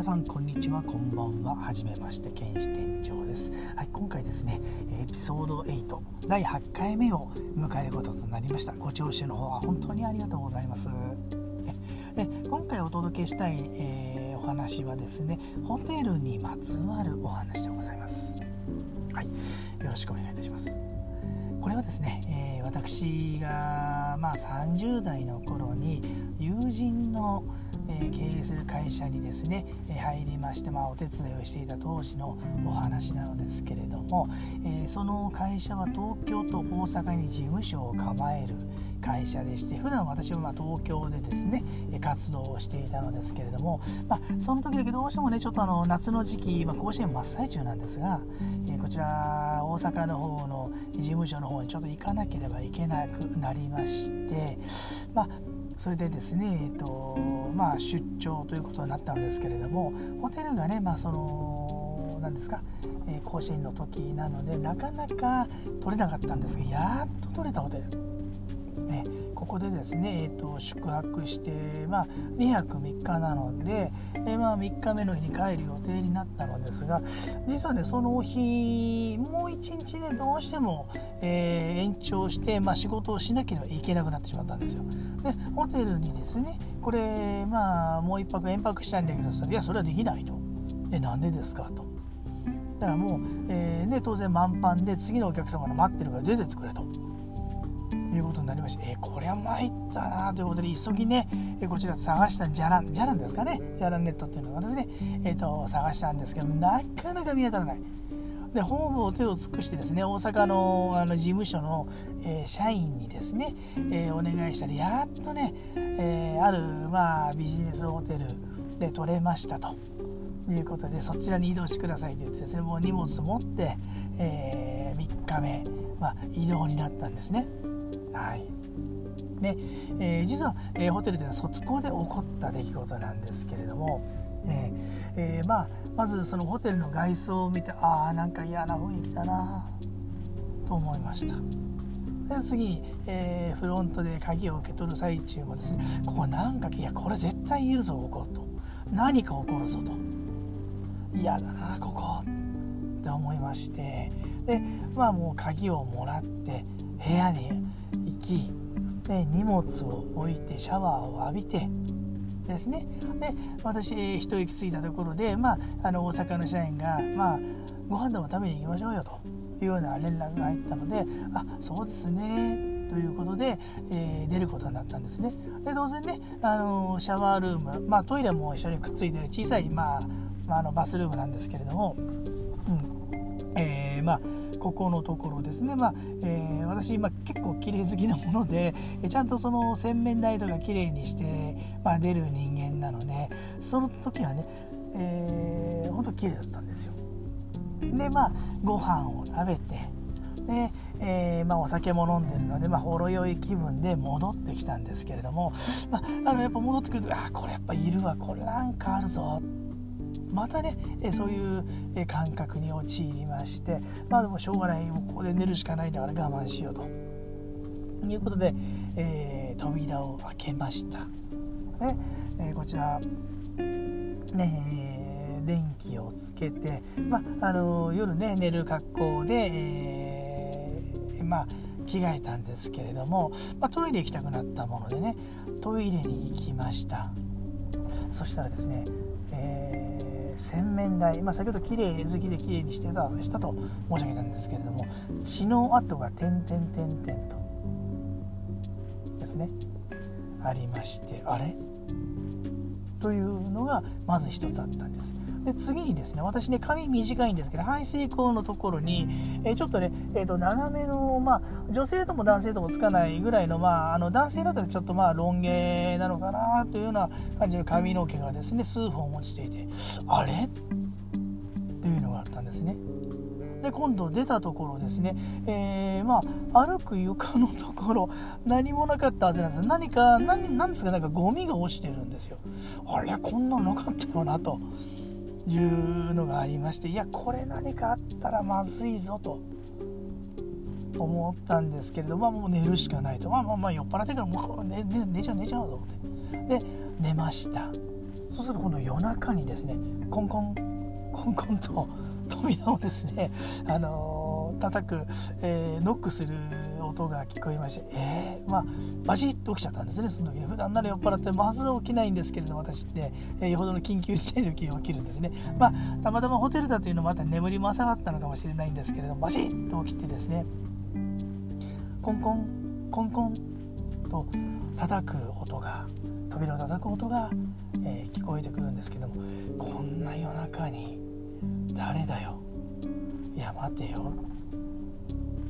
皆さんこんにちは。こんばんは。はじめまして剣士店長です。はい今回ですねエピソード8第8回目を迎えることとなりました。ご聴取の方は本当にありがとうございます。で今回お届けしたい、えー、お話はですねホテルにまつわるお話でございます。はいよろしくお願いいたします。これはですね、えー、私が、まあ、30代の頃に友人の、えー、経営する会社にですね、え、入りまして、まあ、お手伝いをしていた当時のお話なのですけれども、えその会社は東京と大阪に事務所を構える会社でして普段私はま東京でですね活動をしていたのですけれども、まあ、その時だけどうしてもねちょっとあの夏の時期、まあ、甲子園真っ最中なんですが、えこちら大阪の方の事務所の方にちょっと行かなければいけなくなりまして、まあ、それでですね、えっとまあ、出張ということになったのですけれどもホテルがね、まあ、その何ですか、え甲子園の時なのでなかなか取れなかったんですがやっと取れたホテル。ね、ここでですね、えーと、宿泊して、まあ、2泊3日なので、えー、まあ、3日目の日に帰る予定になったのですが実はねその日もう1日ねどうしても、えー、延長して、まあ、仕事をしなければいけなくなってしまったんですよ。でホテルにですねこれまあもう1泊延泊したいんだけどいやそれはできないと。えなんでですかと。だからもう、えーね、当然満帆で次のお客様が待ってるから出てってくれと。いうことになりまして、えー、これは参ったなということで急ぎね、え、こちら探したじゃらんじゃらんですかね。じゃらんネットっていうのがですね、えーと、探したんですけどなかなか見当たらない。でほぼ手を尽くしてですね大阪のあの事務所の、えー、社員にですね、えー、お願いしたらやっとね、えー、ある、まあ、ビジネスホテルで取れましたと。いうことでそちらに移動してくださいと言ってですねもう荷物持って、え3日目、まあ、移動になったんですね。はい。ねえー、実は、えー、ホテルでは卒校で起こった出来事なんですけれども、えーえー、まあ、まずそのホテルの外装を見てああなんか嫌な雰囲気だなと思いました。で次に、え、フロントで鍵を受け取る最中もですねここなんかいやこれ絶対いるぞここと。何か起こるぞと。嫌だなここ。って思いまして。でまあもう鍵をもらって部屋にきで荷物を置いてシャワーを浴びてですね。で私一息ついたところで、まあ、あの大阪の社員が、まあ、ご飯でも食べに行きましょうよというような連絡が入ったのであそうですねということで、えー、出ることになったんですね。で当然ねあのシャワールーム、まあ、トイレも一緒にくっついてる小さい、まあ、まあ、あのバスルームなんですけれども、うん。えー、まあここのところですね、まあえー、私、まあ、結構綺麗好きなものでちゃんとその洗面台とか綺麗にして、まあ、出る人間なのでその時はね、えー、本当綺麗だったんですよ。でまあご飯を食べてで、えー、まあ、お酒も飲んでるので、まあ、ほろ酔い気分で戻ってきたんですけれども、まあ、あのやっぱ戻ってくるとあこれやっぱいるわこれなんかあるぞってまたねそういう感覚に陥りましてまあでもしょうがないもうここで寝るしかないんだから我慢しようと。いうことで、えー、扉を開けました、ねえー、こちらね電気をつけて、まあ、の夜ね寝る格好で、えー、まあ着替えたんですけれども、まあ、トイレ行きたくなったものでねトイレに行きました。そしたらですね、え洗面台、まあ、先ほど綺麗好きで綺麗にしてたしたと申し上げたんですけれども血の跡が点々点々とですねありましてあれ？というのがまず一つあったんですで次にですね私ね髪短いんですけど排水口のところに、え、ちょっとね、えー、と長めの、まあ、女性とも男性ともつかないぐらいの,、まあ、あの男性だったらちょっとまあロン毛なのかなというような感じの髪の毛がですね数本落ちていてあれ？というのがあったんですね。で今度出たところですね、えー、まあ、歩く床のところ何もなかったはずなんです。何か何なんですか？なんかゴミが落ちてるんですよ。あれこんなのなかったよなと。いうのがありましていやこれ何かあったらまずいぞと。思ったんですけれど、まあ、もう寝るしかないと、まあ、まあまあ酔っ払ってからもう寝寝寝ちゃう寝ちゃうと思って。で寝ました。そうすると今度夜中にですねコンコンコンコンと扉をですね、あのー、叩く、えー、ノックする音が聞こえましてえー、まあバシッと起きちゃったんですね。その時に普段なら酔っ払ってまず起きないんですけれども私って、えー、よほどの緊急事態の時に起きるんですね。まあたまたまホテルだというのもまた眠りも浅かったのかもしれないんですけれどもバシッと起きてですね。コンコンコンコンと叩く音が扉を叩く音が、えー、聞こえてくるんですけどもこんな夜中に誰だよ。いや待てよ。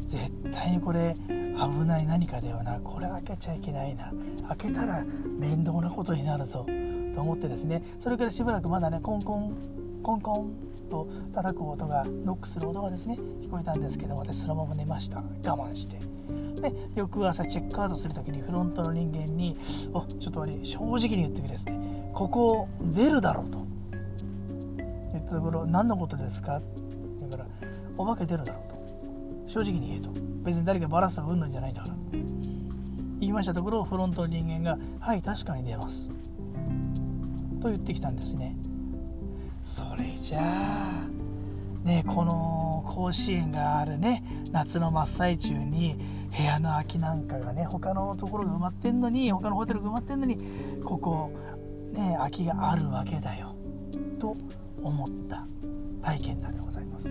絶対にこれ危ない何かだよな。これ開けちゃいけないな。開けたら面倒なことになるぞ。と思ってですね。それからしばらくまだねコンコンコンコンと叩く音がノックする音がですね聞こえたんですけど私そのまま寝ました。我慢して。で翌朝チェックアウトする時にフロントの人間に「おちょっと悪い正直に言ってくれ」ですね「ここ出るだろう」と。ところ「何のことですか?」って言うから「お化け出るだろう」と。正直に言えと。別に誰かバラすとかうんぬんじゃないんだから。言いましたところフロントの人間が「はい確かに出ます」と言ってきたんですね。それじゃあねこの甲子園があるね夏の真っ最中に部屋の空きなんかがね他のところが埋まってんのに他のホテルが埋まってんのにここね空きがあるわけだよ。と思った体験談でございます。